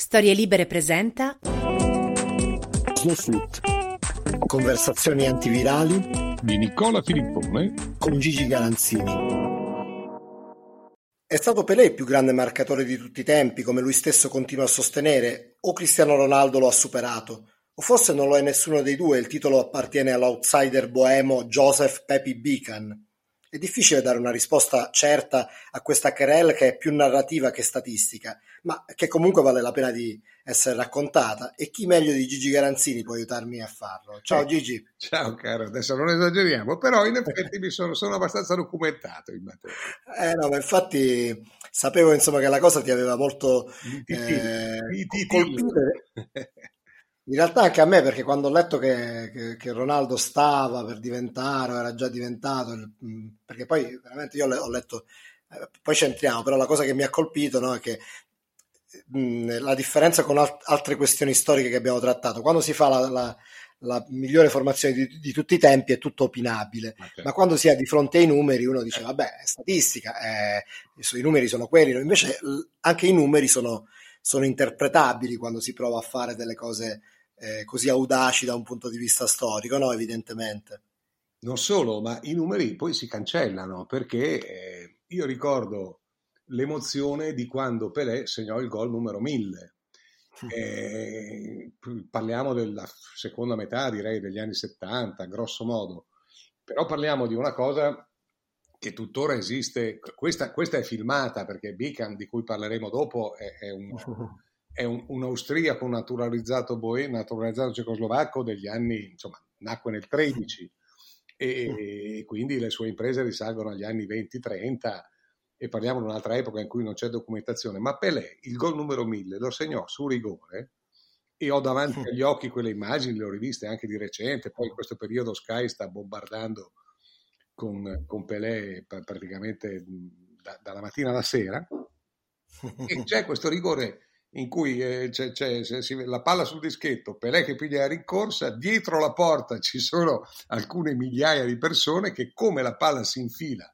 Storie Libere presenta Slow Food. Conversazioni antivirali di Nicola Filippone con Gigi Galanzini. È stato Pelé il più grande marcatore di tutti i tempi, come lui stesso continua a sostenere, o Cristiano Ronaldo lo ha superato? O forse non lo è nessuno dei due, il titolo appartiene all'outsider boemo Joseph Pepi Bican? È difficile dare una risposta certa a questa querelle che è più narrativa che statistica, ma che comunque vale la pena di essere raccontata e chi meglio di Gigi Garanzini può aiutarmi a farlo. Ciao Eh, Gigi. Ciao caro, adesso non esageriamo, però in effetti mi sono, sono abbastanza documentato in materia. Eh no, ma infatti sapevo insomma che la cosa ti aveva molto eh, colpito. In realtà anche a me, perché quando ho letto che, che- che Ronaldo stava per diventare, o era già diventato, mh, perché poi veramente io ho letto, eh, poi c'entriamo, però la cosa che mi ha colpito no, è che mh, la differenza con alt- altre questioni storiche che abbiamo trattato, quando si fa la, la- la migliore formazione di, di tutti i tempi è tutto opinabile, Ma certo. ma quando si è di fronte ai numeri uno dice vabbè è statistica, eh, i numeri sono quelli, invece anche i numeri sono, sono interpretabili quando si prova a fare delle cose eh, così audaci da un punto di vista storico, no? Evidentemente. Non solo, ma i numeri poi si cancellano perché eh, io ricordo l'emozione di quando Pelé segnò il gol numero 1000. Eh, parliamo della seconda metà, direi, degli anni 70, grosso modo. Però parliamo di una cosa che tuttora esiste. Questa, questa è filmata perché Beacon, di cui parleremo dopo, è, è un, è un, un austriaco naturalizzato, boe, naturalizzato cecoslovacco degli anni, insomma, nacque nel 13 e, e quindi le sue imprese risalgono agli anni 20-30 e parliamo di un'altra epoca in cui non c'è documentazione, ma Pelé il gol numero 1000 lo segnò su rigore e ho davanti agli occhi quelle immagini, le ho riviste anche di recente, poi in questo periodo Sky sta bombardando con, con Pelé praticamente da- dalla mattina alla sera. E c'è questo rigore in cui eh, c'è, c'è- si la palla sul dischetto, Pelé che piglia la rincorsa, dietro la porta ci sono alcune migliaia di persone che come la palla si infila,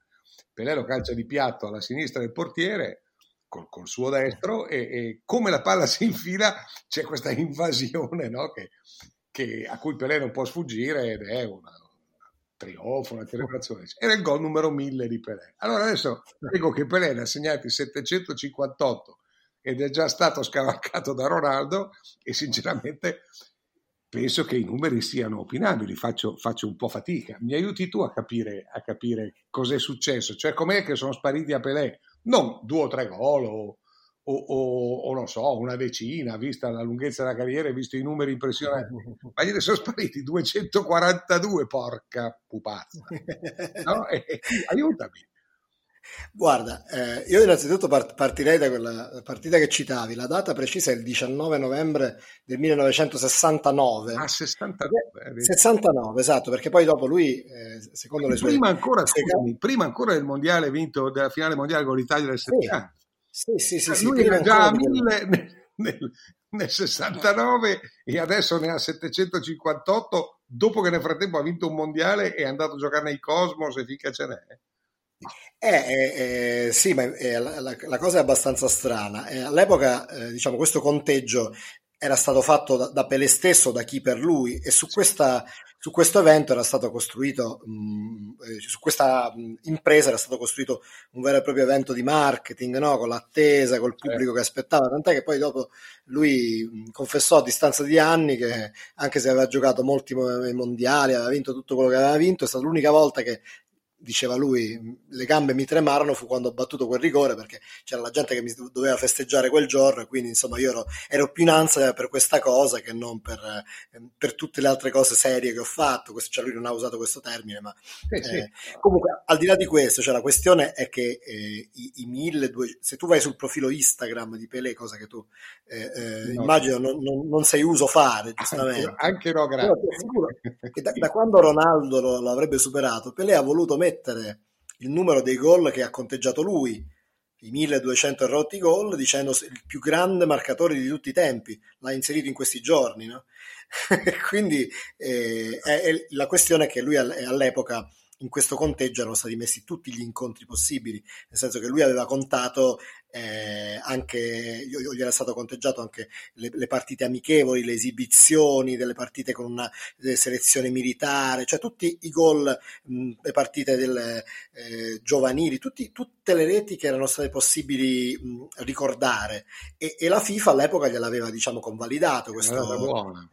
Pelé lo calcia di piatto alla sinistra del portiere col, col suo destro e, e come la palla si infila c'è questa invasione no? che, che- a cui Pelé non può sfuggire ed è una, trionfo, una celebrazione. Era il gol numero 1000 di Pelé. Allora adesso dico che Pelé ne ha segnati 758 ed è già stato scavalcato da Ronaldo e sinceramente penso che i numeri siano opinabili, faccio, faccio un po' fatica. Mi aiuti tu a capire, a capire cos'è successo, cioè com'è che sono spariti a Pelé? Non due o tre gol o, o, o- o non so, una decina, vista la lunghezza della carriera e visto i numeri impressionanti, ma gliene sono spariti 242, porca pupazza. No? E- aiutami. Guarda, eh, io innanzitutto part- partirei da quella partita che citavi. La data precisa è il 19 novembre del 1969. A 69. eh, vedi. 69, esatto, perché poi dopo lui, eh, secondo le sue... prima ancora, scusami, prima ancora del mondiale vinto, della finale mondiale con l'Italia del Sì, 70. sì, sì, sì, sì, lui era già a ancora di quello. 1000 nel, nel- nel 69 e adesso ne ha 758 dopo che nel frattempo ha vinto un mondiale e è andato a giocare nei Cosmos e finché ce n'è. Eh, eh, eh, sì, ma eh, la, la- la cosa è abbastanza strana. Eh, all'epoca, eh, diciamo, questo conteggio era stato fatto da, da Pelé stesso, da chi per lui, e su, questa, su questo evento era stato costruito, mh, eh, su questa mh, impresa era stato costruito un vero e proprio evento di marketing, no? Con l'attesa, col pubblico che aspettava, tant'è che poi dopo lui mh, confessò a distanza di anni che anche se aveva giocato molti mo- mondiali, aveva vinto tutto quello che aveva vinto, è stata l'unica volta che diceva lui, le gambe mi tremarono fu quando ho battuto quel rigore perché c'era la gente che mi doveva festeggiare quel giorno e quindi insomma io ero, ero più in ansia per questa cosa che non per, eh, per tutte le altre cose serie che ho fatto. Questo, cioè lui non ha usato questo termine, ma Eh sì. eh, comunque al di là di questo, cioè la questione è che eh, i, i 1200, se tu vai sul profilo Instagram di Pelé, cosa che tu eh, eh, No. immagino non, non, non sei uso fare, giustamente. Anche, anche no, grazie. da, da quando Ronaldo lo, lo avrebbe superato, Pelé ha voluto mettere il numero dei gol che ha conteggiato lui, i 1200 rotti gol, dicendo il più grande marcatore di tutti i tempi. L'ha inserito in questi giorni, no? Quindi eh, è- è- la questione è che lui all- all'epoca in questo conteggio erano stati messi tutti gli incontri possibili, nel senso che lui aveva contato eh, anche, io, gli era stato conteggiato anche le, le, partite amichevoli, le esibizioni delle partite con una selezione militare, cioè tutti i gol, mh, le partite del, eh, giovanili, tutti, tutte le reti che erano state possibili mh, ricordare e, e, la FIFA all'epoca gliel'aveva diciamo convalidato questo,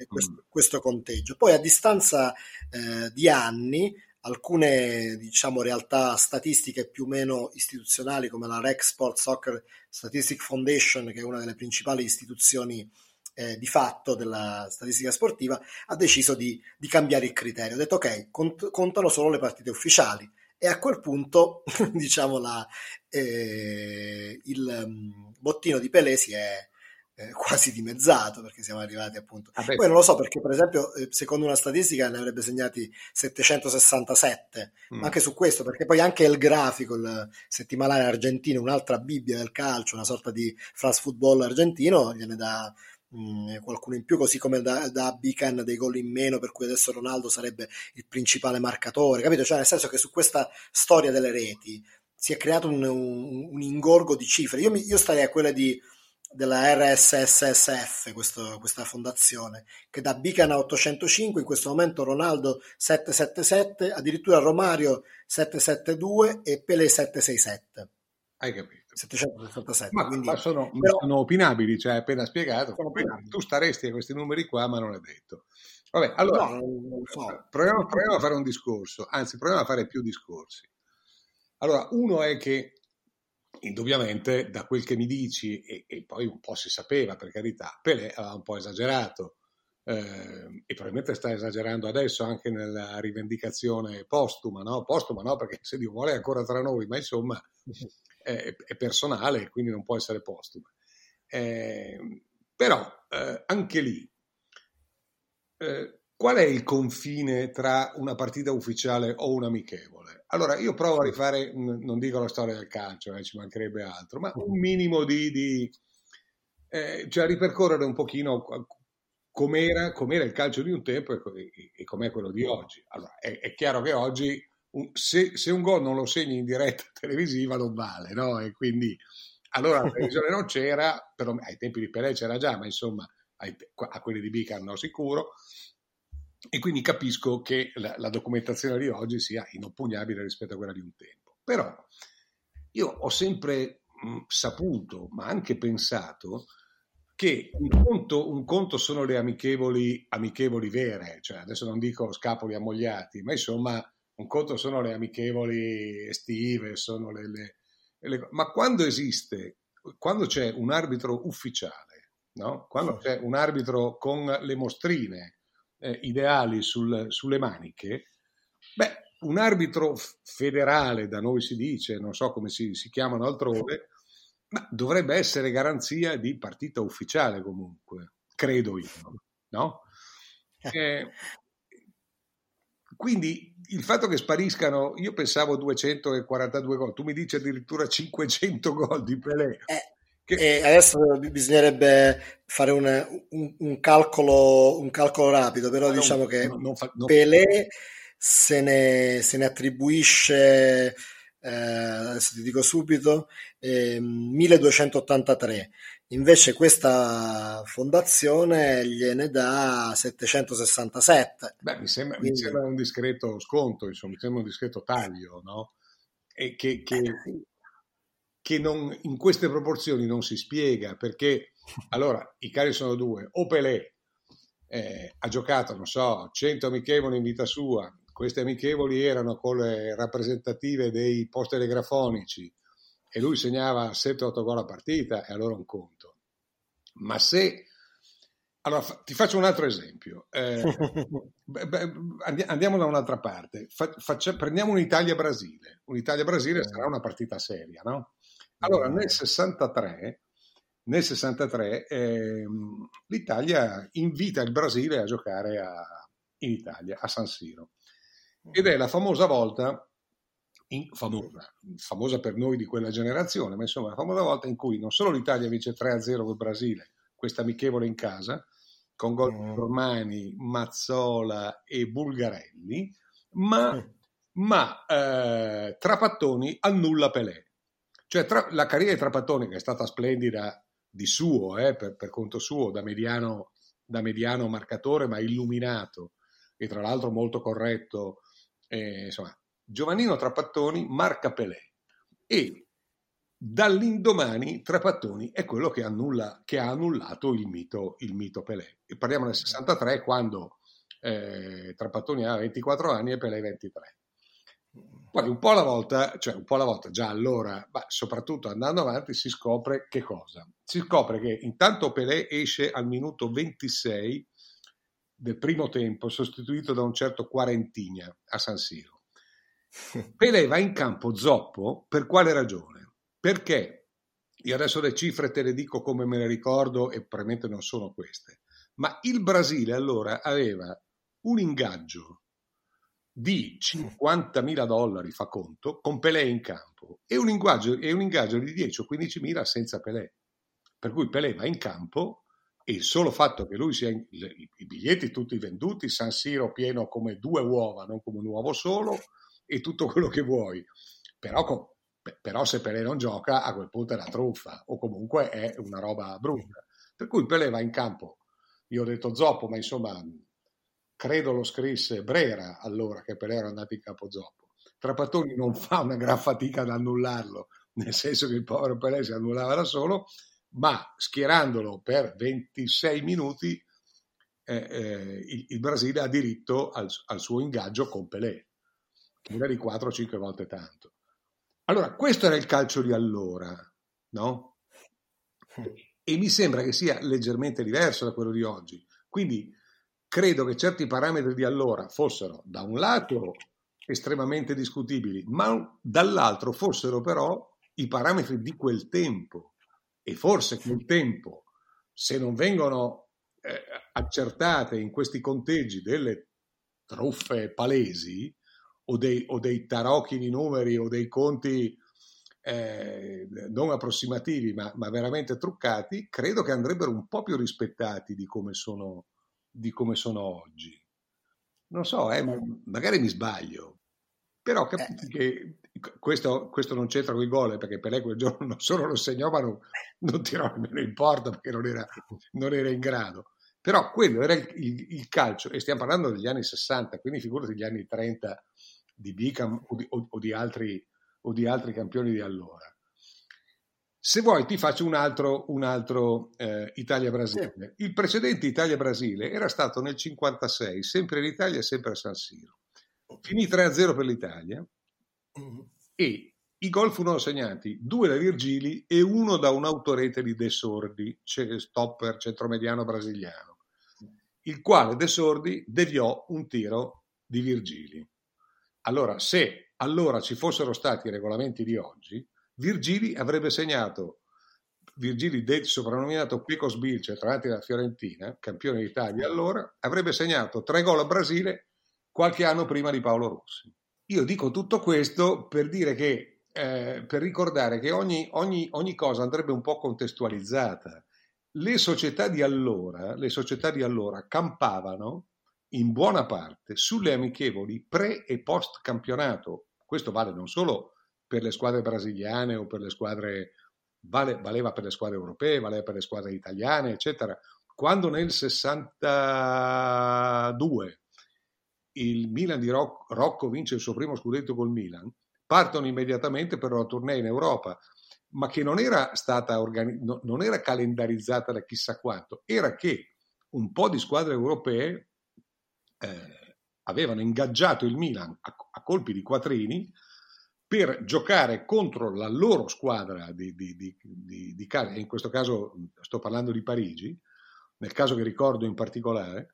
questo, mm. questo conteggio. Poi a distanza eh, di anni alcune diciamo, realtà statistiche più o meno istituzionali come la Rec Sport Soccer Statistic Foundation, che è una delle principali istituzioni eh, di fatto della statistica sportiva, ha deciso di, di cambiare il criterio. Ha detto ok, cont- contano solo le partite ufficiali. E a quel punto, diciamo, la, eh, il um, bottino di Pelé si è, eh, quasi dimezzato perché siamo arrivati appunto. Ah Poi non lo so perché per esempio eh, secondo una statistica ne avrebbe segnati 767, mm. ma anche su questo perché poi anche il grafico, il settimanale argentino, un'altra Bibbia del calcio, una sorta di France Football argentino, gliene dà mm, qualcuno in più, così come da, da Bican dei gol in meno, per cui adesso Ronaldo sarebbe il principale marcatore, capito? Cioè nel senso che su questa storia delle reti si è creato un, un, un ingorgo di cifre. Io, mi, io starei a quelle di della RSSSF, questo, questa fondazione, che da Bicana 805, in questo momento Ronaldo 777, addirittura Romario 772 e Pelé 767. Hai capito? 767. Ma, quindi, ma sono, però, sono, opinabili, cioè appena spiegato. Tu staresti a questi numeri qua, ma non è detto. Vabbè, allora no, so. proviamo, proviamo a fare un discorso, anzi proviamo a fare più discorsi. Allora, uno è che indubbiamente da quel che mi dici, e, e, poi un po' si sapeva per carità, Pelé aveva un po' esagerato eh, e probabilmente sta esagerando adesso anche nella rivendicazione postuma, no? Postuma no, perché se Dio vuole è ancora tra noi, ma insomma è, è personale, quindi non può essere postuma. Eh, però eh, anche lì, eh, qual è il confine tra una partita ufficiale o un amichevole? Allora, io provo a rifare, non dico la storia del calcio, eh, ci mancherebbe altro, ma un minimo di, di eh, cioè ripercorrere un pochino com'era, com'era, il calcio di un tempo e, e com'è quello di oggi. Allora, è, è chiaro che oggi un, se, se, un gol non lo segni in diretta televisiva non vale, no? E quindi allora la televisione non c'era, però ai tempi di Pelé c'era già, ma insomma ai, a quelli di Bicar no sicuro. E quindi capisco che la, la, documentazione di oggi sia inoppugnabile rispetto a quella di un tempo. Però io ho sempre mh, saputo, ma anche pensato, che un conto, un conto, sono le amichevoli, amichevoli vere, cioè adesso non dico scapoli ammogliati, ma insomma un conto sono le amichevoli estive, sono le, le, le, ma quando esiste, quando c'è un arbitro ufficiale, no? quando c'è un arbitro con le mostrine, eh, ideali sul, sulle maniche, beh, un arbitro federale, da noi si dice, non so come si, si chiamano altrove, ma dovrebbe essere garanzia di partita ufficiale comunque, credo io, no? Eh, quindi il fatto che spariscano, io pensavo 242 gol, tu mi dici addirittura 500 gol di Pelé. Eh, e adesso bisognerebbe fare un, un, un, calcolo, un calcolo rapido, però non, diciamo che non, non fa, Pelé se ne, se ne attribuisce, eh, adesso ti dico subito, eh, 1283. Invece questa fondazione gliene dà 767. Beh, mi sembra, Quindi... mi sembra un discreto sconto, insomma, mi sembra un discreto taglio, no? E che, che, eh, che non, in queste proporzioni non si spiega perché allora i cari sono due o Pelé eh, ha giocato non so 100 amichevoli in vita sua queste amichevoli erano con le rappresentative dei post telegrafonici e lui segnava 7-8 gol a partita e allora un conto ma se allora ti faccio un altro esempio eh, andiamo da un'altra parte Faccia, prendiamo un'Italia-Brasile un'Italia-Brasile sarà una partita seria no? Allora, nel 63, nel 63 eh, l'Italia invita il Brasile a giocare a, in Italia, a San Siro. Ed è la famosa volta, in, famosa, famosa per noi di quella generazione, ma insomma la famosa volta in cui non solo l'Italia vince 3-0 col Brasile, questa amichevole in casa, con gol di mm. Romani, Mazzola e Bulgarelli, ma ma eh, Trapattoni annulla Pelé. Cioè tra, la carriera di Trapattoni, che è stata splendida di suo, eh, per, per, conto suo, da mediano, da mediano, marcatore, ma illuminato, e tra l'altro molto corretto, eh, insomma, Giovannino Trapattoni marca Pelé. E dall'indomani Trapattoni è quello che, annulla, che ha annullato il mito, il mito, Pelé. E parliamo del 63 quando eh, Trapattoni ha 24 anni e Pelé 23. Poi un po' alla volta, cioè un po' alla volta, già allora, ma soprattutto andando avanti, si scopre che cosa? Si scopre che intanto Pelé esce al minuto 26 del primo tempo, sostituito da un certo Quarentigna a San Siro. Pelé va in campo zoppo per quale ragione? Perché io adesso le cifre te le dico come me le ricordo e probabilmente non sono queste, ma il Brasile allora aveva un ingaggio di 50.000 dollari, fa conto, con Pelé in campo e un, ingaggio, e un ingaggio di 10 o 15.000 senza Pelé. Per cui Pelé va in campo e il solo fatto che lui sia in, i biglietti tutti venduti, San Siro pieno come due uova, non come un uovo solo, e tutto quello che vuoi. Però con, però se Pelé non gioca, a quel punto è una truffa o comunque è una roba brutta. Per cui Pelé va in campo. Io ho detto zoppo, ma insomma, credo lo scrisse Brera allora che Pelé era andato in campo zoppo. Trapattoni non fa una gran fatica ad annullarlo, nel senso che il povero Pelé si annullava da solo, ma schierandolo per 26 minuti eh, eh, il, il, Brasile ha diritto al, al suo ingaggio con Pelé, che era di 4-5 volte tanto. Allora, questo era il calcio di allora, no? E mi sembra che sia leggermente diverso da quello di oggi. Quindi credo che certi parametri di allora fossero, da un lato, estremamente discutibili, ma dall'altro fossero però i parametri di quel tempo. E forse quel tempo, se non vengono eh, accertate in questi conteggi delle truffe palesi, o dei, o dei tarocchi di numeri o dei conti eh, non approssimativi ma, ma, veramente truccati, credo che andrebbero un po' più rispettati di come sono, di come sono oggi. Non so, eh, magari mi sbaglio, però capite eh. che questo, questo, non c'entra con i gol, eh, perché Pelé quel giorno non solo lo segnò, ma non, non tirò nemmeno in porta perché non era, non era in grado. Però quello era il, il, il, calcio, e stiamo parlando degli anni 60, quindi figurati gli anni 30 di Bicam o di, o, o di, altri, o di altri campioni di allora. Se vuoi ti faccio un altro, un altro eh, Italia-Brasile. Sì. Il precedente Italia-Brasile era stato nel 1956, sempre in Italia e sempre a San Siro. Finì 3-0 per l'Italia mm-hmm. e i gol furono segnati due da Virgili e uno da un autorete di De Sordi, stopper centromediano brasiliano, il quale De Sordi deviò un tiro di Virgili. Allora, se allora ci fossero stati i regolamenti di oggi, Virgili avrebbe segnato, Virgili del soprannominato Pecos Bilce, tra l'altro da Fiorentina, campione d'Italia allora, avrebbe segnato tre gol a Brasile qualche anno prima di Paolo Rossi. Io dico tutto questo per dire che, eh, per ricordare che ogni, ogni, ogni cosa andrebbe un po' contestualizzata. Le società di allora, le società di allora campavano in buona parte sulle amichevoli pre e post campionato. Questo vale non solo per le squadre brasiliane o per le squadre, vale, valeva per le squadre europee, valeva per le squadre italiane, eccetera. Quando nel 62 il Milan di Rocco vince il suo primo scudetto col Milan, partono immediatamente per una tournée in Europa, ma che non era stata organi- non era calendarizzata da chissà quanto, era che un po' di squadre europee eh, avevano ingaggiato il Milan a, a, colpi di quattrini per giocare contro la loro squadra di, di, di, di, di in questo caso sto parlando di Parigi, nel caso che ricordo in particolare,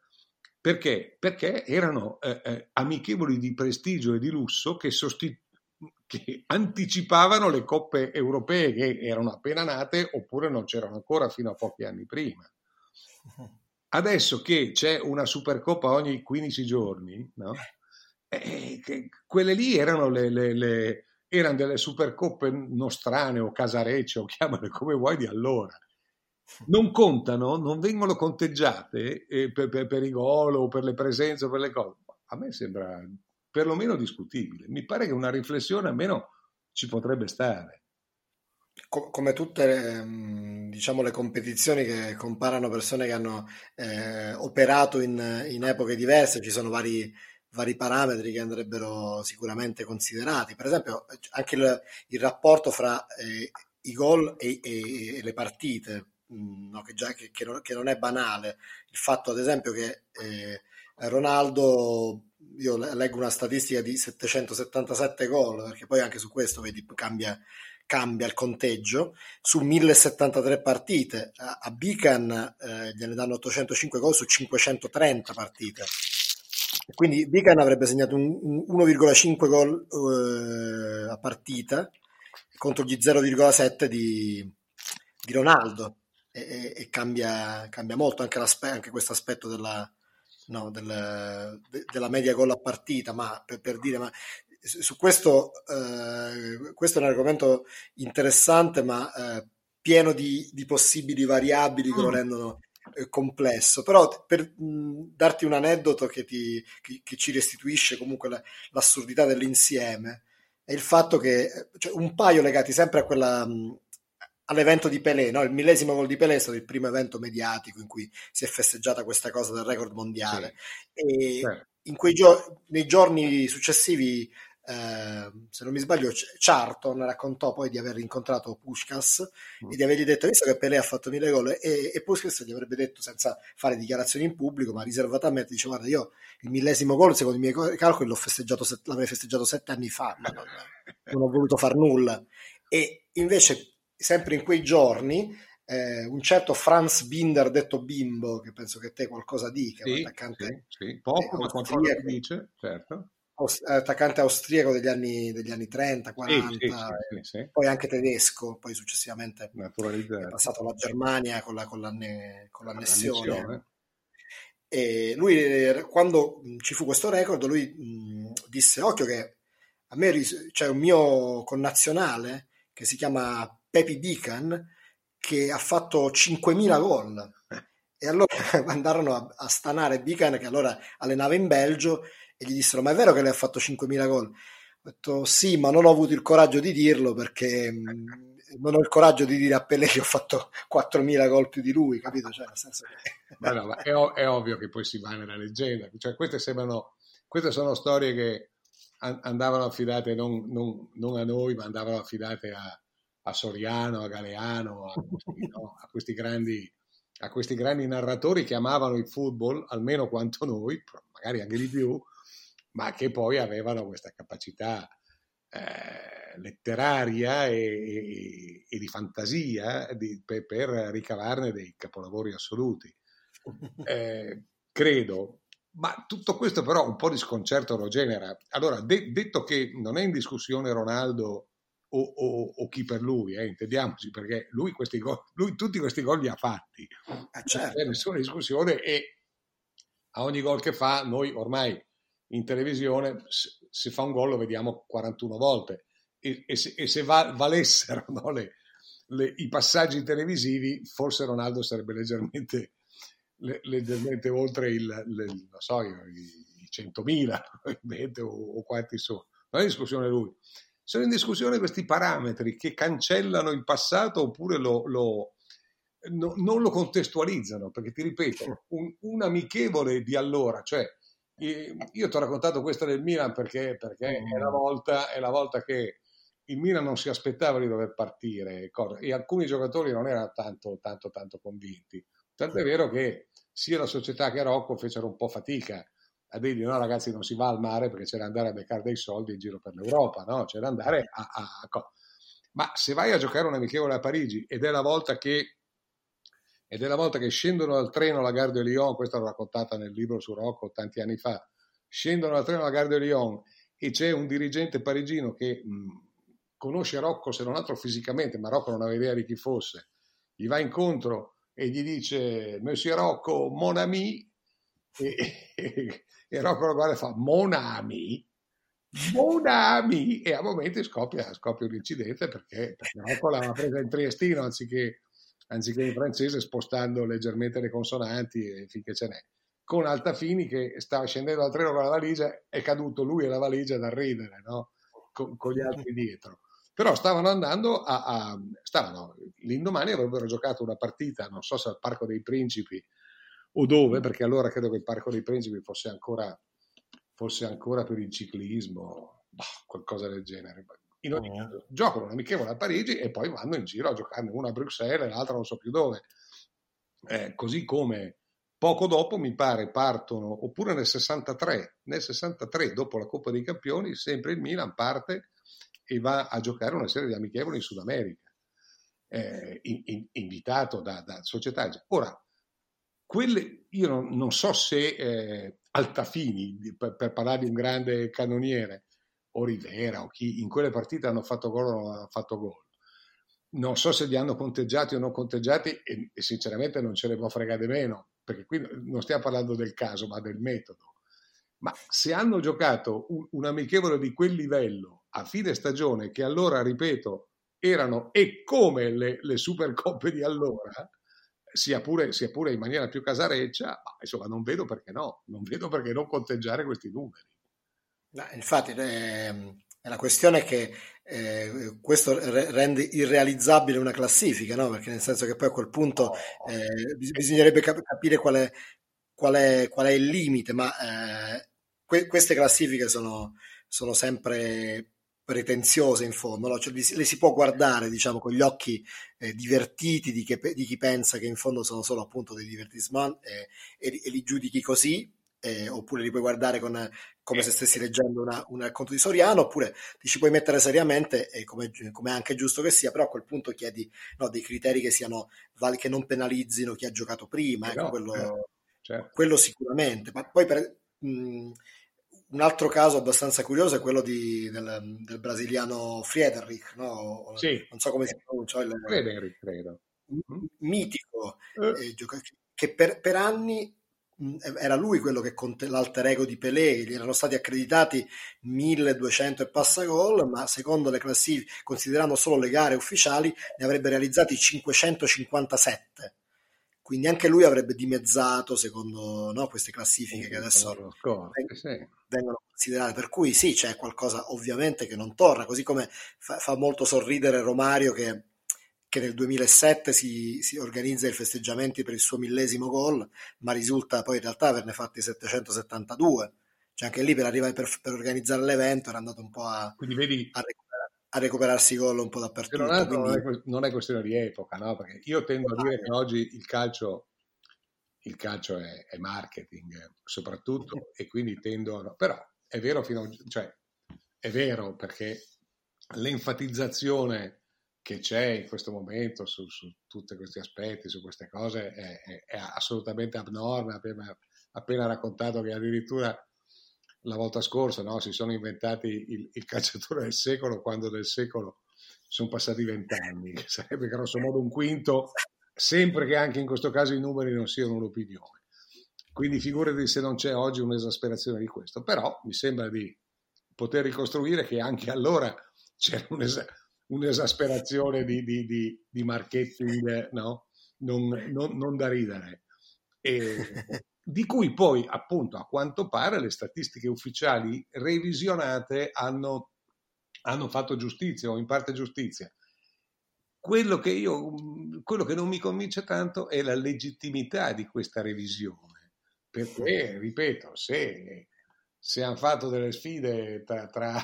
perché? Perché erano eh, eh, amichevoli di prestigio e di lusso che, sostitu- che anticipavano le coppe europee che erano appena nate oppure non c'erano ancora fino a pochi anni prima. Adesso che c'è una Supercoppa ogni 15 giorni, no? Eh, quelle lì erano, le, le, le, erano delle Supercoppe nostrane o casarecce o chiamale come vuoi di allora. Non contano, non vengono conteggiate eh, per, per, per, i gol o per le presenze o per le cose. A me sembra perlomeno discutibile. Mi pare che una riflessione almeno ci potrebbe stare. Come tutte diciamo, le competizioni che comparano persone che hanno eh, operato in, in, epoche diverse, ci sono vari, vari, parametri che andrebbero sicuramente considerati. Per esempio, anche il, il rapporto fra eh, i gol e, e, e, le partite, mm, no, che, già, che, che, non, che, non, è banale. Il fatto, ad esempio, che eh, Ronaldo io leggo una statistica di 777 gol, perché poi anche su questo vedi, cambia, cambia il conteggio, su 1073 partite, a, a Bican eh, gliene danno 805 gol su 530 partite. Quindi Bican avrebbe segnato un, un 1,5 gol eh, a partita contro gli 0,7 di, di Ronaldo e, e, cambia, cambia, molto anche, anche questo aspetto della, no, del, de, della media gol a partita, ma per, per dire, ma su questo, eh, questo è un argomento interessante, ma eh, pieno di, di, possibili variabili che lo mm. rendono complesso. Però per mh, darti un aneddoto che, ti, che, che ci restituisce comunque la, l'assurdità dell'insieme, è il fatto che cioè, un paio legati sempre a quella, mh, all'evento di Pelé, no? il millesimo gol di Pelé è stato il primo evento mediatico in cui si è festeggiata questa cosa del record mondiale. Sì. E sì. Gio- nei giorni successivi, eh, se non mi sbaglio, Charlton raccontò poi di aver incontrato Pushkas mm. e di avergli detto, visto che Pelé ha fatto mille gol, e, e Pushkas gli avrebbe detto, senza fare dichiarazioni in pubblico, ma riservatamente, dice, guarda, io il millesimo gol, secondo i miei calcoli, l'ho festeggiato, l'avrei festeggiato sette anni fa, ma non, non ho voluto far nulla. E invece sempre in quei giorni, eh, un certo Franz Binder, detto Bimbo, che penso che te qualcosa dica, sì, attaccante sì, sì. Poco, ma qualcosa dice, certo. Attaccante austriaco degli anni, degli anni 30, 40, sì, poi anche tedesco, poi successivamente è passato alla Germania con, la, con, l'anne, con l'annessione. l'annessione. E lui, quando ci fu questo record, lui mh, disse: Occhio, che a me c'è un mio connazionale che si chiama Pepi Beacon che ha fatto 5.000 gol e allora andarono a, a stanare Beacon che allora allenava in Belgio e gli dissero ma è vero che lei ha fatto 5.000 gol? Ho detto sì ma non ho avuto il coraggio di dirlo perché non ho il coraggio di dire a Pelé che ho fatto 4.000 gol più di lui, capito? Cioè, nel senso che... ma no, ma è, è, ovvio che poi si va nella leggenda, cioè, queste, sembrano, queste sono storie che andavano affidate non, non, non, a noi, ma andavano affidate a, a Soriano, a Galeano, a questi, no? a questi, grandi, a questi grandi narratori che amavano il football almeno quanto noi, magari anche di più, ma che poi avevano questa capacità eh, letteraria e, e, di fantasia di, per, per, ricavarne dei capolavori assoluti. Eh, credo. Ma tutto questo però un po' di sconcerto lo genera. Allora, de- detto che non è in discussione Ronaldo o, o, o, chi per lui, eh, intendiamoci, perché lui, questi gol, lui tutti questi gol li ha fatti, eh, certo. non c'è nessuna discussione e a ogni gol che fa noi ormai in televisione se fa un gol lo vediamo 41 volte. E, e se, e se va, valessero no, le, le, i passaggi televisivi forse Ronaldo sarebbe leggermente, le, leggermente oltre il, so, i, i 100.000 o, o quanti sono. Non è discussione lui. Sono in discussione questi parametri che cancellano il passato oppure lo, lo, no, non lo contestualizzano, perché ti ripeto, un, un, amichevole di allora, cioè io ti ho raccontato questo del Milan perché, perché è, la volta, è la volta che il Milan non si aspettava di dover partire e alcuni giocatori non erano tanto, tanto, tanto convinti. Tanto è vero che sia la società che Rocco fecero un po' fatica a dirgli no ragazzi non si va al mare perché c'è da andare a beccare dei soldi in giro per l'Europa, no? c'è da andare a, a, a... Ma se vai a giocare un amichevole a Parigi ed è la volta che ed è la volta che scendono dal treno la Gare de Lyon, questa l'ho raccontata nel libro su Rocco tanti anni fa, scendono dal treno la Gare de Lyon e c'è un dirigente parigino che mh, conosce Rocco se non altro fisicamente, ma Rocco non aveva idea di chi fosse, gli va incontro e gli dice Monsieur Rocco, mon ami, e, e, e Rocco lo guarda e fa Monami, Monami, e a momenti scoppia, scoppia un incidente perché, perché Rocco l'aveva presa in triestino anziché, anziché in francese spostando leggermente le consonanti finché ce n'è. con Altafini che stava scendendo dal treno con la valigia, è caduto lui e la valigia da ridere, no? con, con, gli altri dietro. Però stavano andando a, a stavano, l'indomani avrebbero giocato una partita, non so se al Parco dei Principi o dove, perché allora credo che il Parco dei Principi fosse ancora, fosse ancora per il ciclismo, boh, qualcosa del genere. In ogni mm. caso, giocano un amichevole a Parigi e poi vanno in giro a giocarne una a Bruxelles e l'altra non so più dove. Eh, così come Poco dopo, mi pare, partono, oppure nel 63, nel 63, dopo la Coppa dei Campioni, sempre il Milan parte e va a giocare una serie di amichevoli in Sud America, eh, in, in, invitato da, da, società. Ora, quelle, io non, non so se eh, Altafini, per, per, parlare di un grande cannoniere, o Rivera, o chi in quelle partite hanno fatto gol o non hanno fatto gol. Non so se li hanno conteggiati o non conteggiati e, e sinceramente non ce ne può fregare meno perché qui non stiamo parlando del caso, ma del metodo. Ma se hanno giocato un, un amichevole di quel livello a fine stagione, che allora, ripeto, erano e come le, le supercoppe di allora, sia pure, sia pure, in maniera più casareccia, insomma, non vedo perché no, non vedo perché non conteggiare questi numeri. Infatti, eh, la questione è che eh, questo re- rende irrealizzabile una classifica, no? Perché nel senso che poi a quel punto eh, bis- bisognerebbe cap- capire qual è, qual, è, qual è, il limite, ma eh, que- queste classifiche sono, sono, sempre pretenziose in fondo, no? cioè, le si può guardare diciamo, con gli occhi eh, divertiti di, che, di, chi pensa che in fondo sono solo appunto dei divertissement eh, e, e li giudichi così, eh, oppure li puoi guardare con, come se stessi leggendo una, un racconto di Soriano, oppure ti ci puoi mettere seriamente, e come, come, è anche giusto che sia, però a quel punto chiedi no, dei criteri che, siano, che non penalizzino chi ha giocato prima, ecco, no, quello, certo, certo. quello, sicuramente. Ma poi per, mh, un altro caso abbastanza curioso è quello di, del, del, brasiliano Friedrich, no? sì. non so come si pronuncia. Il, Friedrich, credo. Mitico, eh. Eh, che per, per anni era lui quello che conte l'alter ego di Pelé, gli erano stati accreditati 1200 e passa gol, ma secondo le classifiche, considerando solo le gare ufficiali, ne avrebbe realizzati 557. Quindi anche lui avrebbe dimezzato secondo no, queste classifiche che adesso vengono, vengono considerate. Per cui sì, c'è qualcosa ovviamente che non torna, così come fa, fa molto sorridere Romario che che nel 2007 si, si, organizza i festeggiamenti per il suo millesimo gol, ma risulta poi in realtà averne fatti 772. Cioè anche lì per arrivare per, per organizzare l'evento era andato un po' a, vedi, a, recuperar, a recuperarsi gol un po' dappertutto. Non è, quindi... non, è, non è, questione di epoca, no? Perché io tendo a dire che oggi il calcio, il calcio è, è marketing soprattutto e quindi tendo a... Però è vero, fino, cioè, è vero perché l'enfatizzazione che c'è in questo momento su, su tutti questi aspetti, su queste cose, è, è, è assolutamente abnorme. Appena, appena raccontato che addirittura la volta scorsa no, si sono inventati il, il, calciatore del secolo quando del secolo sono passati vent'anni, che sarebbe grosso modo un quinto, sempre che anche in questo caso i numeri non siano un'opinione. Quindi figurati se non c'è oggi un'esasperazione di questo, però mi sembra di poter ricostruire che anche allora c'era un'esasperazione un'esasperazione di, di, di, di marketing no? non, non, non, da ridere. E, di cui poi, appunto, a quanto pare le statistiche ufficiali revisionate hanno, hanno fatto giustizia o in parte giustizia. Quello che, io, quello che non mi convince tanto è la legittimità di questa revisione, perché, ripeto, se, se hanno fatto delle sfide tra, tra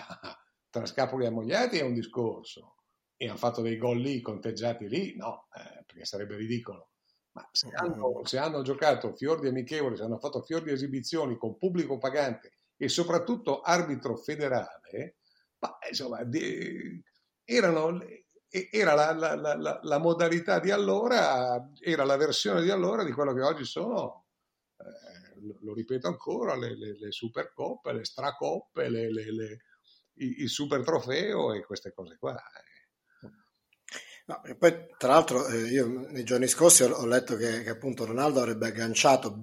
tra scapoli ammogliati è un discorso e hanno fatto dei gol lì, conteggiati lì, no, eh, perché sarebbe ridicolo. Ma se hanno, se hanno, giocato fior di amichevoli, se hanno fatto fior di esibizioni con pubblico pagante e soprattutto arbitro federale, ma insomma, di, erano, era la, la, la, la, modalità di allora, era la versione di allora di quello che oggi sono, eh, lo, lo, ripeto ancora, le, le, le supercoppe, le stracoppe, le, le il, super trofeo e queste cose qua. Eh. No, poi, tra l'altro, eh, io nei giorni scorsi ho, letto che, che, appunto Ronaldo avrebbe agganciato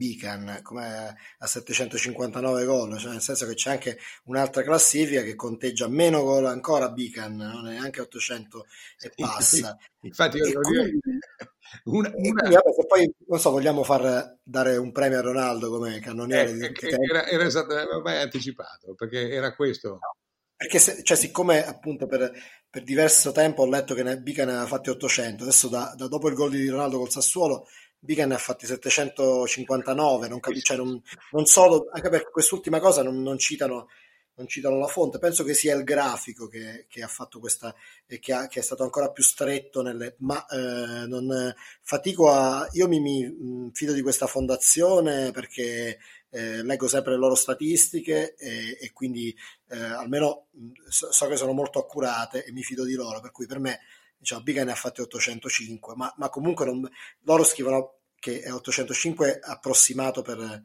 come a 759 gol, cioè nel senso che c'è anche un'altra classifica che conteggia meno gol ancora Beacon, non è neanche 800 e passa. Infatti, io quindi... dire, Una, una... Quindi, vabbè, se poi non so, vogliamo far dare un premio a Ronaldo come cannoniere eh, di eh, era, era esattamente anticipato perché era questo. No, perché se, cioè, siccome appunto per, per, diverso tempo ho letto che Bica ne aveva fatti 800, adesso da, da dopo il gol di Ronaldo col Sassuolo Bica ne ha fatti 759, non, capisco, cioè non, non solo, anche perché quest'ultima cosa non, non citano non citano la fonte, penso che sia il grafico che, che ha fatto questa e che, che, è stato ancora più stretto nelle, ma eh, non fatico a io mi, mi, fido di questa fondazione perché eh, leggo sempre le loro statistiche e, e quindi eh, almeno so, so, che sono molto accurate e mi fido di loro, per cui per me diciamo, Biga ne ha fatti 805, ma, ma comunque non, loro scrivono che è 805 approssimato per,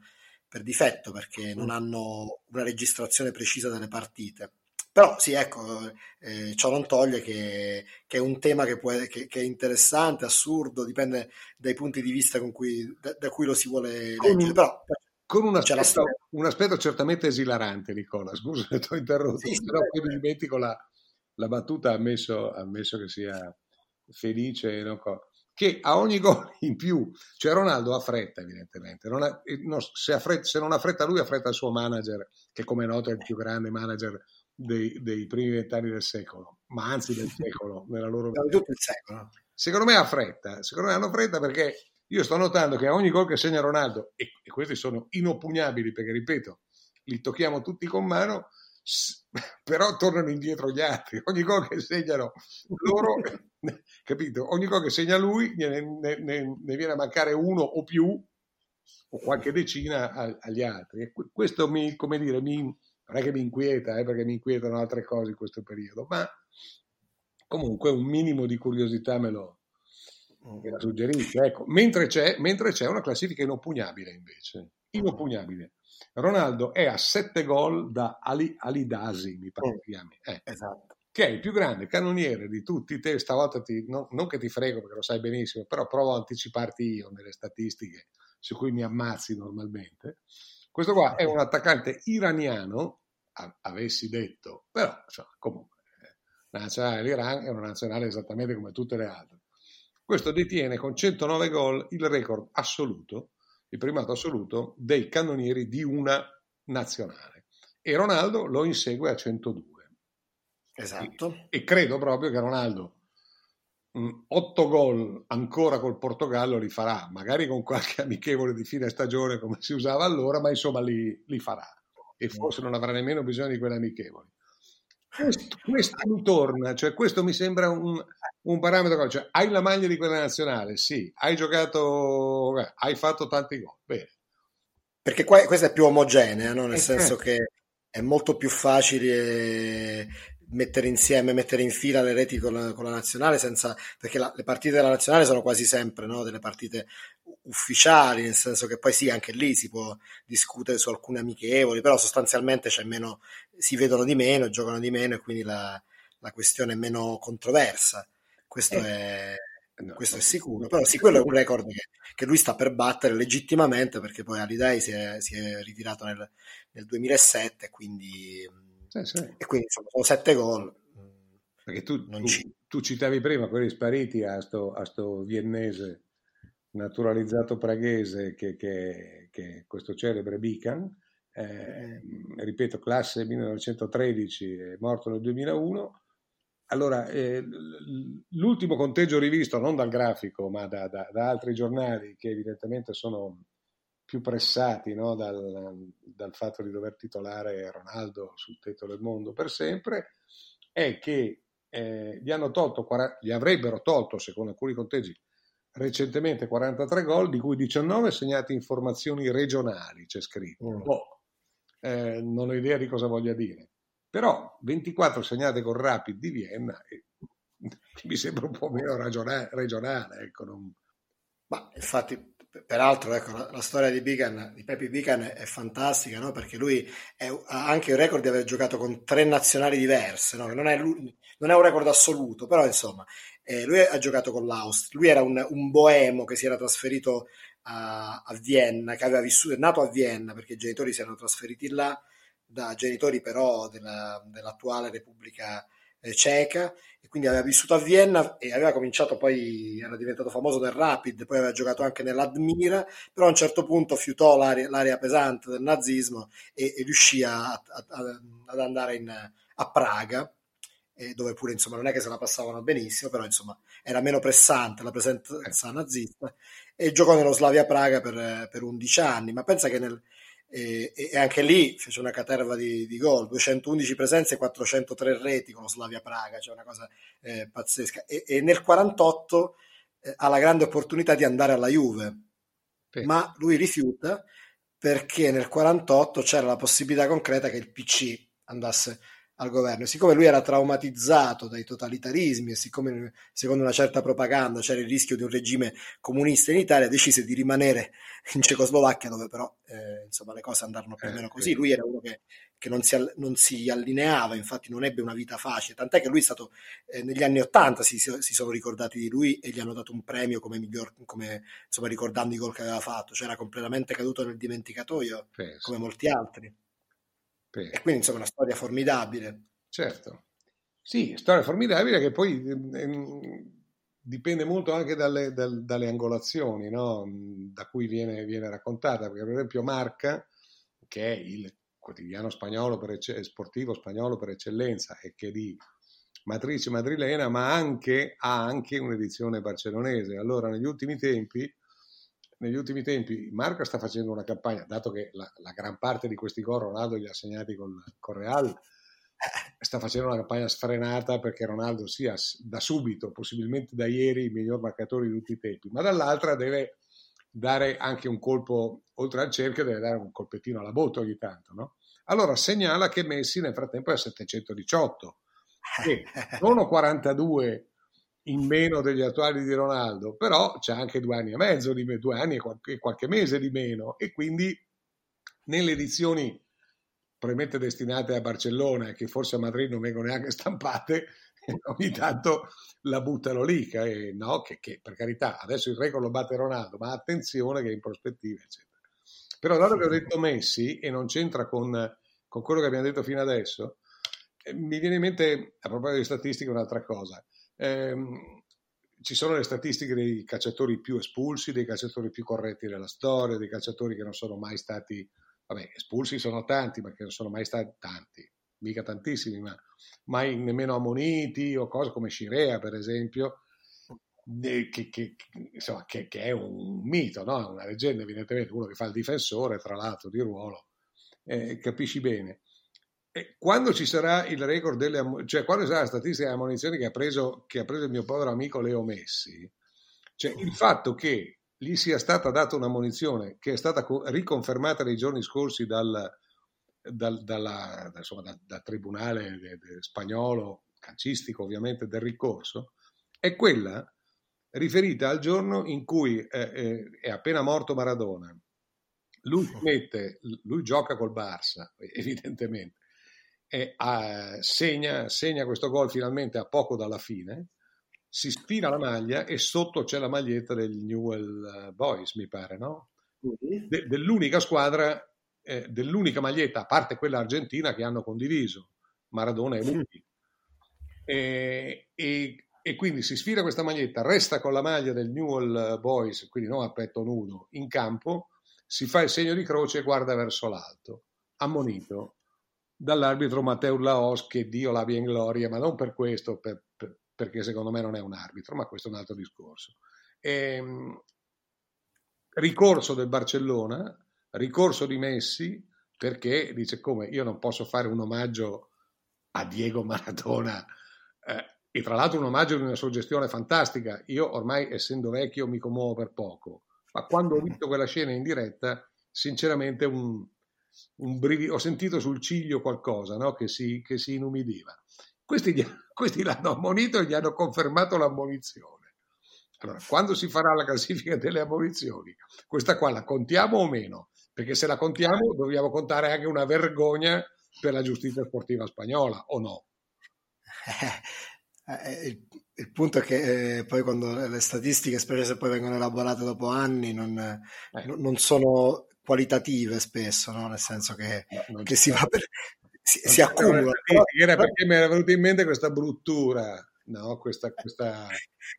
per difetto perché non mm. hanno una registrazione precisa delle partite. Però sì, ecco, eh, ciò non toglie che, che, è un tema che, può, che, che, è interessante, assurdo, dipende dai punti di vista cui, da, da, cui lo si vuole leggere. Però, con un aspetto, un aspetto, certamente esilarante, Nicola. Scusa se ti ho interrotto, sì, però poi mi dimentico la, la battuta, ammesso, ammesso che sia felice. No? che a ogni gol in più, cioè Ronaldo ha fretta evidentemente, non ha, no, se, ha fretta, se, non ha fretta lui ha fretta il suo manager, che come è noto è il più grande manager dei, dei primi vent'anni del secolo, ma anzi del secolo, nella loro vita. Secondo me ha fretta, secondo me hanno fretta perché io sto notando che a ogni gol che segna Ronaldo, e, e questi sono inoppugnabili perché ripeto, li tocchiamo tutti con mano, però tornano indietro gli altri. Ogni gol che segnano loro, capito? Ogni gol che segna lui ne, ne, ne, viene a mancare uno o più o qualche decina a, agli altri. E questo mi, come dire, mi, non è che mi inquieta, eh, perché mi inquietano altre cose in questo periodo, ma comunque un minimo di curiosità me lo. Ecco, mentre c'è, mentre c'è una classifica inoppugnabile invece, inoppugnabile. Ronaldo è a 7 gol da Ali, Ali Dasi, mi pare mm. che chiami. Eh. Esatto. Che è il più grande cannoniere di tutti te. Stavolta ti, no, non che ti frego perché lo sai benissimo, però provo a anticiparti io nelle statistiche su cui mi ammazzi normalmente. Questo qua è un attaccante iraniano, avessi detto, però insomma, comunque, eh, la nazionale dell'Iran è una nazionale esattamente come tutte le altre. Questo detiene con 109 gol il record assoluto il primato assoluto dei cannonieri di una nazionale. E Ronaldo lo insegue a 102. Esatto. E, e credo proprio che Ronaldo mh, 8 gol ancora col Portogallo li farà, magari con qualche amichevole di fine stagione come si usava allora, ma insomma li, li farà. E forse non avrà nemmeno bisogno di quelle amichevoli. Questo, questo mi torna, cioè questo mi sembra un, un parametro, cioè hai la maglia di quella nazionale, sì, hai giocato, hai fatto tanti gol, bene. Perché qua, questa è più omogenea, no? nel eh, senso certo. che è molto più facile mettere insieme, mettere in fila le reti con la, con la nazionale, senza, perché la, le partite della nazionale sono quasi sempre no? delle partite ufficiali, nel senso che poi sì, anche lì si può discutere su alcune amichevoli, però sostanzialmente c'è meno, si vedono di meno, giocano di meno e quindi la, la questione è meno controversa. Questo, eh, è, no, questo no, è, sicuro, però sì, quello è un record che, che, lui sta per battere legittimamente perché poi Alidei si è, si è ritirato nel, nel 2007 quindi, sì, sì. e quindi sono sette gol. Perché tu, tu, tu, citavi prima quelli spariti a sto, a sto viennese naturalizzato praghese che, che, che questo celebre Bican, eh, ripeto, classe 1913, è morto nel 2001. Allora, eh, l'ultimo conteggio rivisto, non dal grafico, ma da, da, da, altri giornali che evidentemente sono più pressati no? dal, dal, fatto di dover titolare Ronaldo sul tetto del mondo per sempre, è che eh, gli hanno tolto, gli avrebbero tolto, secondo alcuni conteggi, recentemente 43 gol, di cui 19 segnati in formazioni regionali, c'è scritto. Oh, eh, non ho idea di cosa voglia dire. Però 24 segnate con Rapid di Vienna eh, mi sembra un po' meno regionale. regionale ecco, non... Ma infatti peraltro ecco, la, la, storia di Bigan, di Pepi Bigan è fantastica, no? perché lui è, ha anche il record di aver giocato con tre nazionali diverse, no? non, è, non, è, un record assoluto, però insomma, eh, lui ha giocato con l'Austria, lui era un, un boemo che si era trasferito a, a, Vienna, che aveva vissuto, è nato a Vienna perché i genitori si erano trasferiti là, da genitori però della, dell'attuale Repubblica eh, ceca e quindi aveva vissuto a Vienna e aveva cominciato poi, era diventato famoso nel Rapid, poi aveva giocato anche nell'Admira, però a un certo punto fiutò l'area, l'area pesante del nazismo e, e riuscì a, a, ad andare in, a Praga, dove pure insomma non è che se la passavano benissimo, però insomma era meno pressante la presenza nazista e giocò nello Slavia Praga per, per 11 anni, ma pensa che nel, e, e, anche lì fece una caterva di, di gol, 211 presenze e 403 reti con lo Slavia Praga, cioè una cosa eh, pazzesca. E, e, nel 48 eh, ha la grande opportunità di andare alla Juve, sì. ma lui rifiuta perché nel 48 c'era la possibilità concreta che il PC andasse al governo. E siccome lui era traumatizzato dai totalitarismi e siccome secondo una certa propaganda c'era il rischio di un regime comunista in Italia, decise di rimanere in Cecoslovacchia dove però eh, insomma, le cose andarono più o meno così. Lui era uno che, che non, si, non, si, allineava, infatti non ebbe una vita facile, tant'è che lui è stato eh, negli anni Ottanta si, si, sono ricordati di lui e gli hanno dato un premio come miglior, come, insomma, ricordando i gol che aveva fatto, cioè era completamente caduto nel dimenticatoio Penso. come molti altri. Sì. E quindi insomma una storia formidabile. Certo. Sì, storia formidabile che poi eh, dipende molto anche dalle, dal, dalle angolazioni no? da cui viene, viene, raccontata, perché per esempio Marca, che è il quotidiano spagnolo per sportivo spagnolo per eccellenza e che di matrice madrilena, ma anche, ha anche un'edizione barcellonese. Allora negli ultimi tempi negli ultimi tempi Marca sta facendo una campagna, dato che la, la gran parte di questi gol Ronaldo li ha segnati con, con Real, sta facendo una campagna sfrenata perché Ronaldo sia da subito, possibilmente da ieri, il miglior marcatore di tutti i tempi, ma dall'altra deve dare anche un colpo, oltre al cerchio, deve dare un colpettino alla botte ogni tanto, no? Allora segnala che Messi nel frattempo è a 718, e sono 42 in meno degli attuali di Ronaldo, però c'è anche due anni e mezzo, di me, due anni e qualche, qualche mese di meno e quindi nelle edizioni probabilmente destinate a Barcellona e che forse a Madrid non vengono neanche stampate, ogni tanto la buttano lì, che, no, che, che, per carità adesso il record lo batte Ronaldo, ma attenzione che in prospettiva, eccetera. Però dato che ho detto Messi e non c'entra con, con quello che abbiamo detto fino adesso, eh, mi viene in mente, a proposito di statistiche, un'altra cosa. Ehm, ci sono le statistiche dei calciatori più espulsi, dei calciatori più corretti della storia, dei calciatori che non sono mai stati, vabbè, espulsi sono tanti, ma che non sono mai stati tanti, mica tantissimi, ma mai nemmeno ammoniti o cose come Scirea, per esempio, che, che, insomma, che, che, è un mito, no? una leggenda, evidentemente, uno che fa il difensore, tra l'altro, di ruolo, eh, capisci bene quando ci sarà il record delle cioè quando sarà la statistica delle ammonizioni che ha, preso, che ha preso il mio povero amico Leo Messi, cioè il fatto che gli sia stata data una munizione che è stata riconfermata nei giorni scorsi dal, dal, dalla, insomma, dal, dal tribunale de, de spagnolo, calcistico ovviamente, del ricorso, è quella riferita al giorno in cui eh, eh, è appena morto Maradona. Lui, mette, lui gioca col Barça, evidentemente, e uh, segna, segna questo gol finalmente a poco dalla fine, si spira la maglia e sotto c'è la maglietta del Newell Boys, mi pare, no? De, dell'unica squadra, eh, dell'unica maglietta, a parte quella argentina, che hanno condiviso, Maradona e lui. E, e, e, quindi si sfida questa maglietta, resta con la maglia del Newell Boys, quindi non a petto nudo, in campo, si fa il segno di croce e guarda verso l'alto, ammonito dall'arbitro Matteo Laos che Dio l'abbia in gloria, ma non per questo, per, per, perché secondo me non è un arbitro, ma questo è un altro discorso. E, ehm, ricorso del Barcellona, ricorso di Messi, perché dice come io non posso fare un omaggio a Diego Maradona eh, e tra l'altro un omaggio di una suggestione fantastica. Io ormai essendo vecchio mi commuovo per poco, ma quando ho visto quella scena in diretta, sinceramente un, un brivido, ho sentito sul ciglio qualcosa no? che, si, che, si, inumidiva. Questi, gli, questi l'hanno ammonito e gli hanno confermato l'ammonizione. Allora, quando si farà la classifica delle ammonizioni, questa qua la contiamo o meno? Perché se la contiamo dobbiamo contare anche una vergogna per la giustizia sportiva spagnola, o no? Eh, eh, il, il, punto è che eh, poi quando le statistiche, specie se poi vengono elaborate dopo anni, non, eh. non sono qualitative spesso, no? nel senso che, che si va per, si, si accumula. Era perché mi era venuta in mente questa bruttura, no? questa, questa,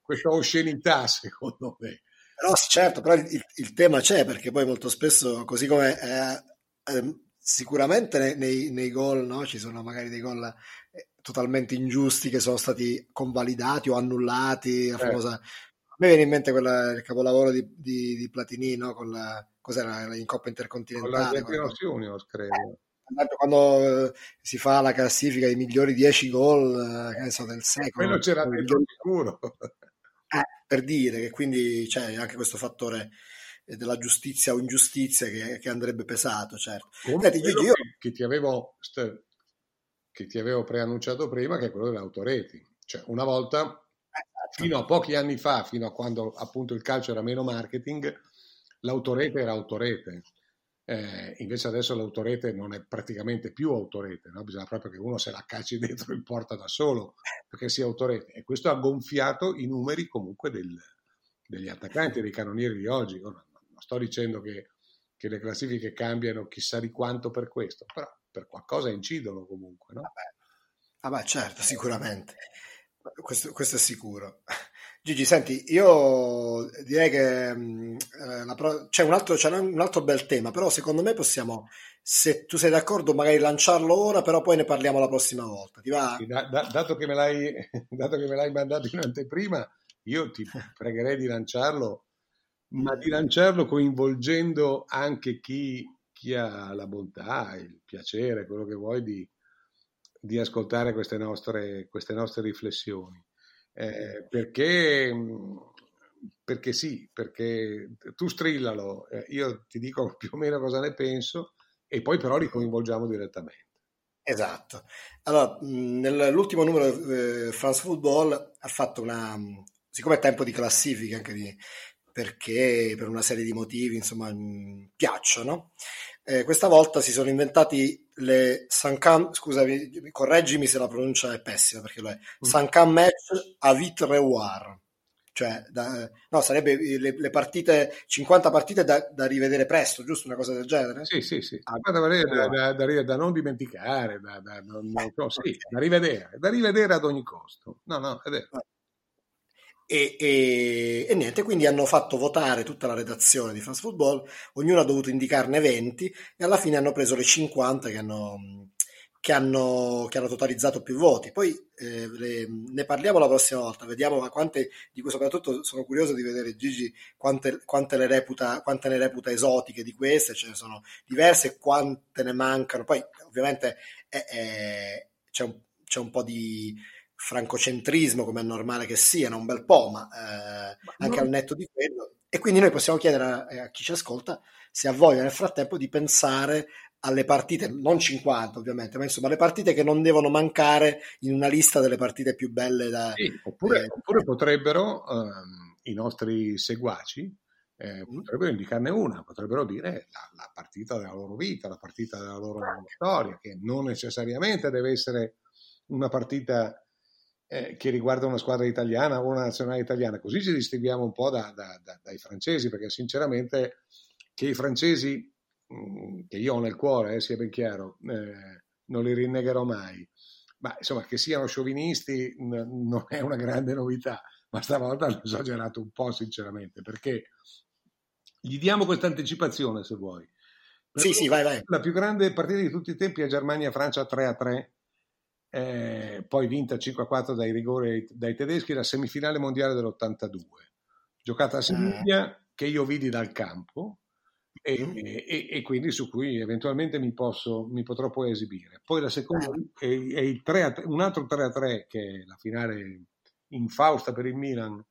questa oscenità, secondo me. Però certo, però il, il, tema c'è perché poi molto spesso, così come eh, eh, sicuramente nei, nei, nei gol no? ci sono magari dei gol eh, totalmente ingiusti che sono stati convalidati o annullati. La famosa... A me viene in mente quella, il capolavoro di, di, di Platini no? con la, cos'era in Coppa Intercontinentale. Con la Juniors, credo. Eh, quando eh, si fa la classifica dei migliori 10 gol eh, so, del secolo. Quello c'era dentro sicuro. Eh, per dire che quindi c'è anche questo fattore della giustizia o ingiustizia che, che andrebbe pesato, certo. Senti, Gigi, io... che, ti avevo, che ti avevo preannunciato prima, che è quello delle autoreti. Cioè, una volta, esatto. fino a pochi anni fa, fino a quando appunto il calcio era meno marketing, l'autorete era autorete. Eh, invece adesso l'autorete non è praticamente più autorete, no? bisogna proprio che uno se la cacci dentro in porta da solo perché sia autorete. E questo ha gonfiato i numeri comunque del, degli attaccanti, dei cannonieri di oggi. Non, non sto dicendo che, che, le classifiche cambiano chissà di quanto per questo, però per qualcosa incidono comunque. No? Vabbè. Ah certo, sicuramente. Questo, questo è sicuro. Gigi, senti, io direi che mm, eh, pro- c'è, un altro, c'è un altro bel tema, però secondo me possiamo, se tu sei d'accordo, magari lanciarlo ora, però poi ne parliamo la prossima volta. Ti va? Da, da, dato, che me l'hai, dato che me l'hai mandato in anteprima, io ti pregherei di lanciarlo, ma di lanciarlo coinvolgendo anche chi, chi ha la bontà, il piacere, quello che vuoi di, di ascoltare queste nostre, queste nostre riflessioni eh, perché, perché sì, perché tu strillalo, eh, io ti dico più o meno cosa ne penso e poi però li coinvolgiamo direttamente. Esatto. Allora, nell'ultimo numero eh, France Football ha fatto una, siccome è tempo di classifica anche di, perché per una serie di motivi, insomma, piacciono, eh, questa volta si sono inventati le Sankam, scusami, correggimi se la pronuncia è pessima perché lo è, mm. Sankam Match a Vitreoir. Cioè, da, no, sarebbe le, le, partite, 50 partite da, da, rivedere presto, giusto? Una cosa del genere? Sì, sì, sì. Ah, da, da, non dimenticare, da, non, non, sì, da rivedere, da rivedere ad ogni costo. No, no, è vero. E, e, e, niente, quindi hanno fatto votare tutta la redazione di France Football, ognuno ha dovuto indicarne 20 e alla fine hanno preso le 50 che hanno, che hanno, che hanno totalizzato più voti. Poi eh, le, ne parliamo la prossima volta, vediamo quante di cui soprattutto sono curioso di vedere Gigi quante, quante, le reputa, quante ne reputa esotiche di queste, ce ne sono diverse, quante ne mancano. Poi ovviamente è, è, c'è, un, c'è un po' di francocentrismo, come è normale che sia, un bel po', ma, eh, ma anche al netto di quello. E quindi noi possiamo chiedere a, a, chi ci ascolta se ha voglia nel frattempo di pensare alle partite, non 50 ovviamente, ma insomma le partite che non devono mancare in una lista delle partite più belle da... Sì, oppure, eh, oppure, potrebbero um, i nostri seguaci eh, mm. potrebbero indicarne una, potrebbero dire la, la, partita della loro vita, la partita della loro storia, che non necessariamente deve essere una partita eh, che riguarda una squadra italiana o una nazionale italiana. Così ci distinguiamo un po' da, da, da, dai francesi, perché sinceramente che i francesi, mh, mm, che io ho nel cuore, eh, sia ben chiaro, eh, non li rinnegherò mai, ma insomma che siano sciovinisti n- non è una grande novità, ma stavolta hanno esagerato un po' sinceramente, perché gli diamo questa anticipazione se vuoi. Sì, sì, vai, vai. La più grande partita di tutti i tempi è Germania-Francia 3-3 eh, poi vinta 5-4 dai rigori dai tedeschi, la semifinale mondiale dell'82, giocata a Seviglia eh. che io vidi dal campo e, mm. e, e, quindi su cui eventualmente mi, posso, mi potrò poi esibire. Poi la seconda eh. è, è 3 un altro 3-3 che è la finale infausta per il Milan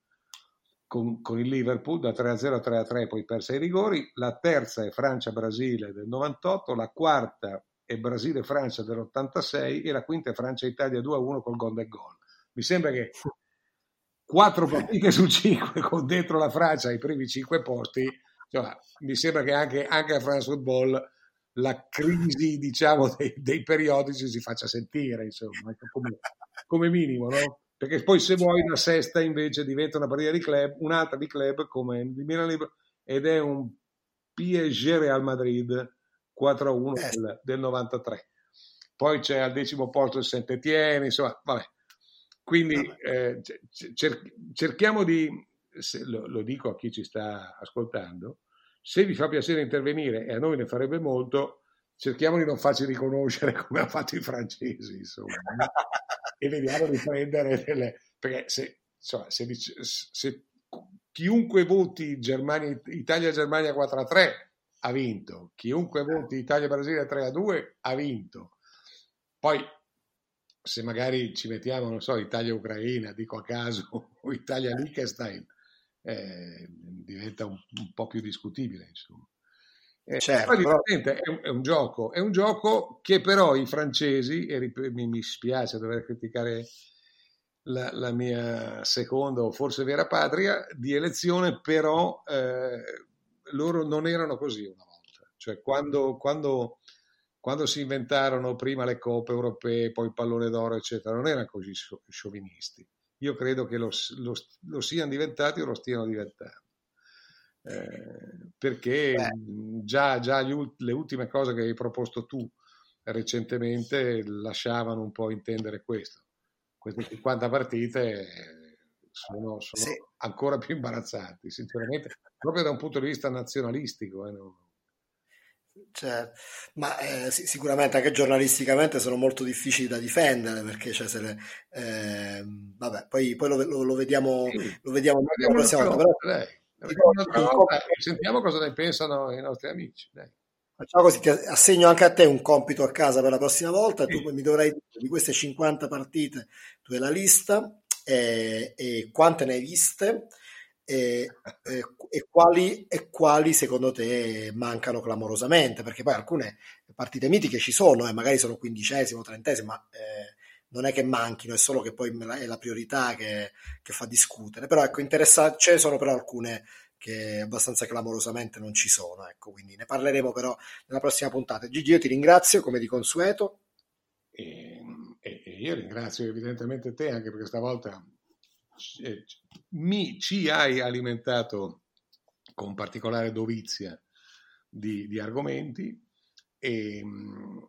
con, con, il Liverpool da 3-0 a 3-3 poi persa i rigori, la terza è Francia-Brasile del 98, la quarta e Brasile-Francia dell'86 e la quinta è Francia-Italia 2-1 col gol del gol. Mi sembra che quattro partite su cinque con dentro la Francia ai primi cinque posti, cioè, mi sembra che anche, anche a France Football la crisi diciamo, dei, dei, periodici si faccia sentire, insomma, ecco, come, come minimo, no? Perché poi se vuoi la sesta invece diventa una partita di club, un'altra di club come di Milan Libro ed è un PSG Real Madrid 4-1 eh. del, del 93. poi c'è al decimo posto il Saint-Étienne, insomma, vabbè. Quindi eh, cer- cerchiamo di, lo, lo dico a chi ci sta ascoltando, se vi fa piacere intervenire, e a noi ne farebbe molto, cerchiamo di non farci riconoscere come hanno fatto i francesi, insomma, e vediamo di prendere delle... perché se, insomma, se, se chiunque voti Germania, Italia-Germania 4-3 ha vinto, chiunque voti Italia-Brasile 3-2 ha vinto. Poi se magari ci mettiamo, non so, Italia-Ucraina, dico a caso, o Italia-Liechtenstein, eh, diventa un, un, po' più discutibile, insomma. Eh, certo, però... è, un, è, un, gioco, è un gioco che però i francesi, e mi, mi spiace dover criticare la, la, mia seconda o forse vera patria, di elezione, però eh, loro non erano così una volta. Cioè quando, quando, quando, si inventarono prima le coppe europee, poi il pallone d'oro, eccetera, non erano così sciovinisti. Io credo che lo, lo, lo siano diventati o lo stiano diventando. Eh, perché già, già ult- le ultime cose che hai proposto tu recentemente lasciavano un po' intendere questo. Queste 50 partite sono, sono sì. ancora più imbarazzanti, sinceramente, proprio da un punto di vista nazionalistico. Eh, no? Cioè, ma eh, sì, sicuramente anche giornalisticamente sono molto difficili da difendere perché cioè, se le, eh, vabbè, poi, poi lo, lo, lo, vediamo, sì. lo vediamo la prossima volta. Però, Sentiamo cosa ne pensano i nostri amici. Dai. Facciamo così, ti assegno anche a te un compito a casa per la prossima volta. Sì. Tu mi dovrai dire di queste 50 partite, tu hai la lista e, e quante ne hai viste e, e, quali, e, quali, secondo te mancano clamorosamente? Perché poi alcune partite mitiche ci sono e eh, magari sono quindicesimo, trentesimo, ma eh, non è che manchino, è solo che poi è la priorità che, che fa discutere. Però ecco, interessante, ce ne sono però alcune che abbastanza clamorosamente non ci sono, ecco, quindi ne parleremo però nella prossima puntata. Gigi, io ti ringrazio come di consueto. E io ringrazio evidentemente te anche perché stavolta eh, mi, ci hai alimentato con particolare dovizia di, di argomenti e,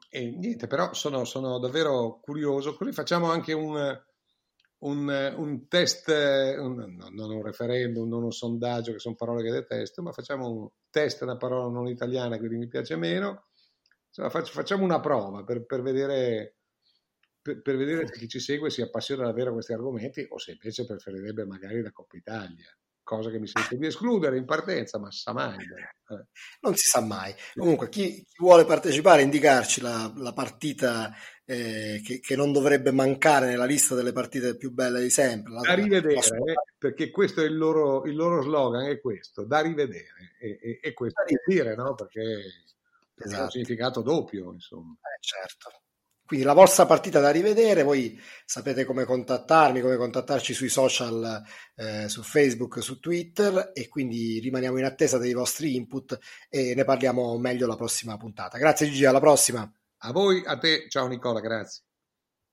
e, niente, però sono, sono, davvero curioso. Così facciamo anche un, un, un test, un, non un referendum, non un sondaggio, che sono parole che detesto, ma facciamo un test, una parola non italiana, quindi mi piace meno. Facciamo una prova per, per vedere per, per, vedere se chi ci segue si appassiona davvero a questi argomenti o se invece preferirebbe magari la Coppa Italia, cosa che mi sento di escludere in partenza, ma sa mai. Eh. Non si sa mai. Comunque, chi, chi vuole partecipare, indicarci la, la partita eh, che, che, non dovrebbe mancare nella lista delle partite più belle di sempre. La, da rivedere, la eh, perché questo è il loro, il loro, slogan, è questo, da rivedere. E, e, e questo da dire, no? Perché, esatto. ha un significato doppio, insomma. Eh, certo. Quindi la vostra partita da rivedere, voi sapete come contattarmi, come contattarci sui social, eh, su Facebook, su Twitter e quindi rimaniamo in attesa dei vostri input e ne parliamo meglio la prossima puntata. Grazie Gigi, alla prossima. A voi, a te, ciao Nicola, grazie.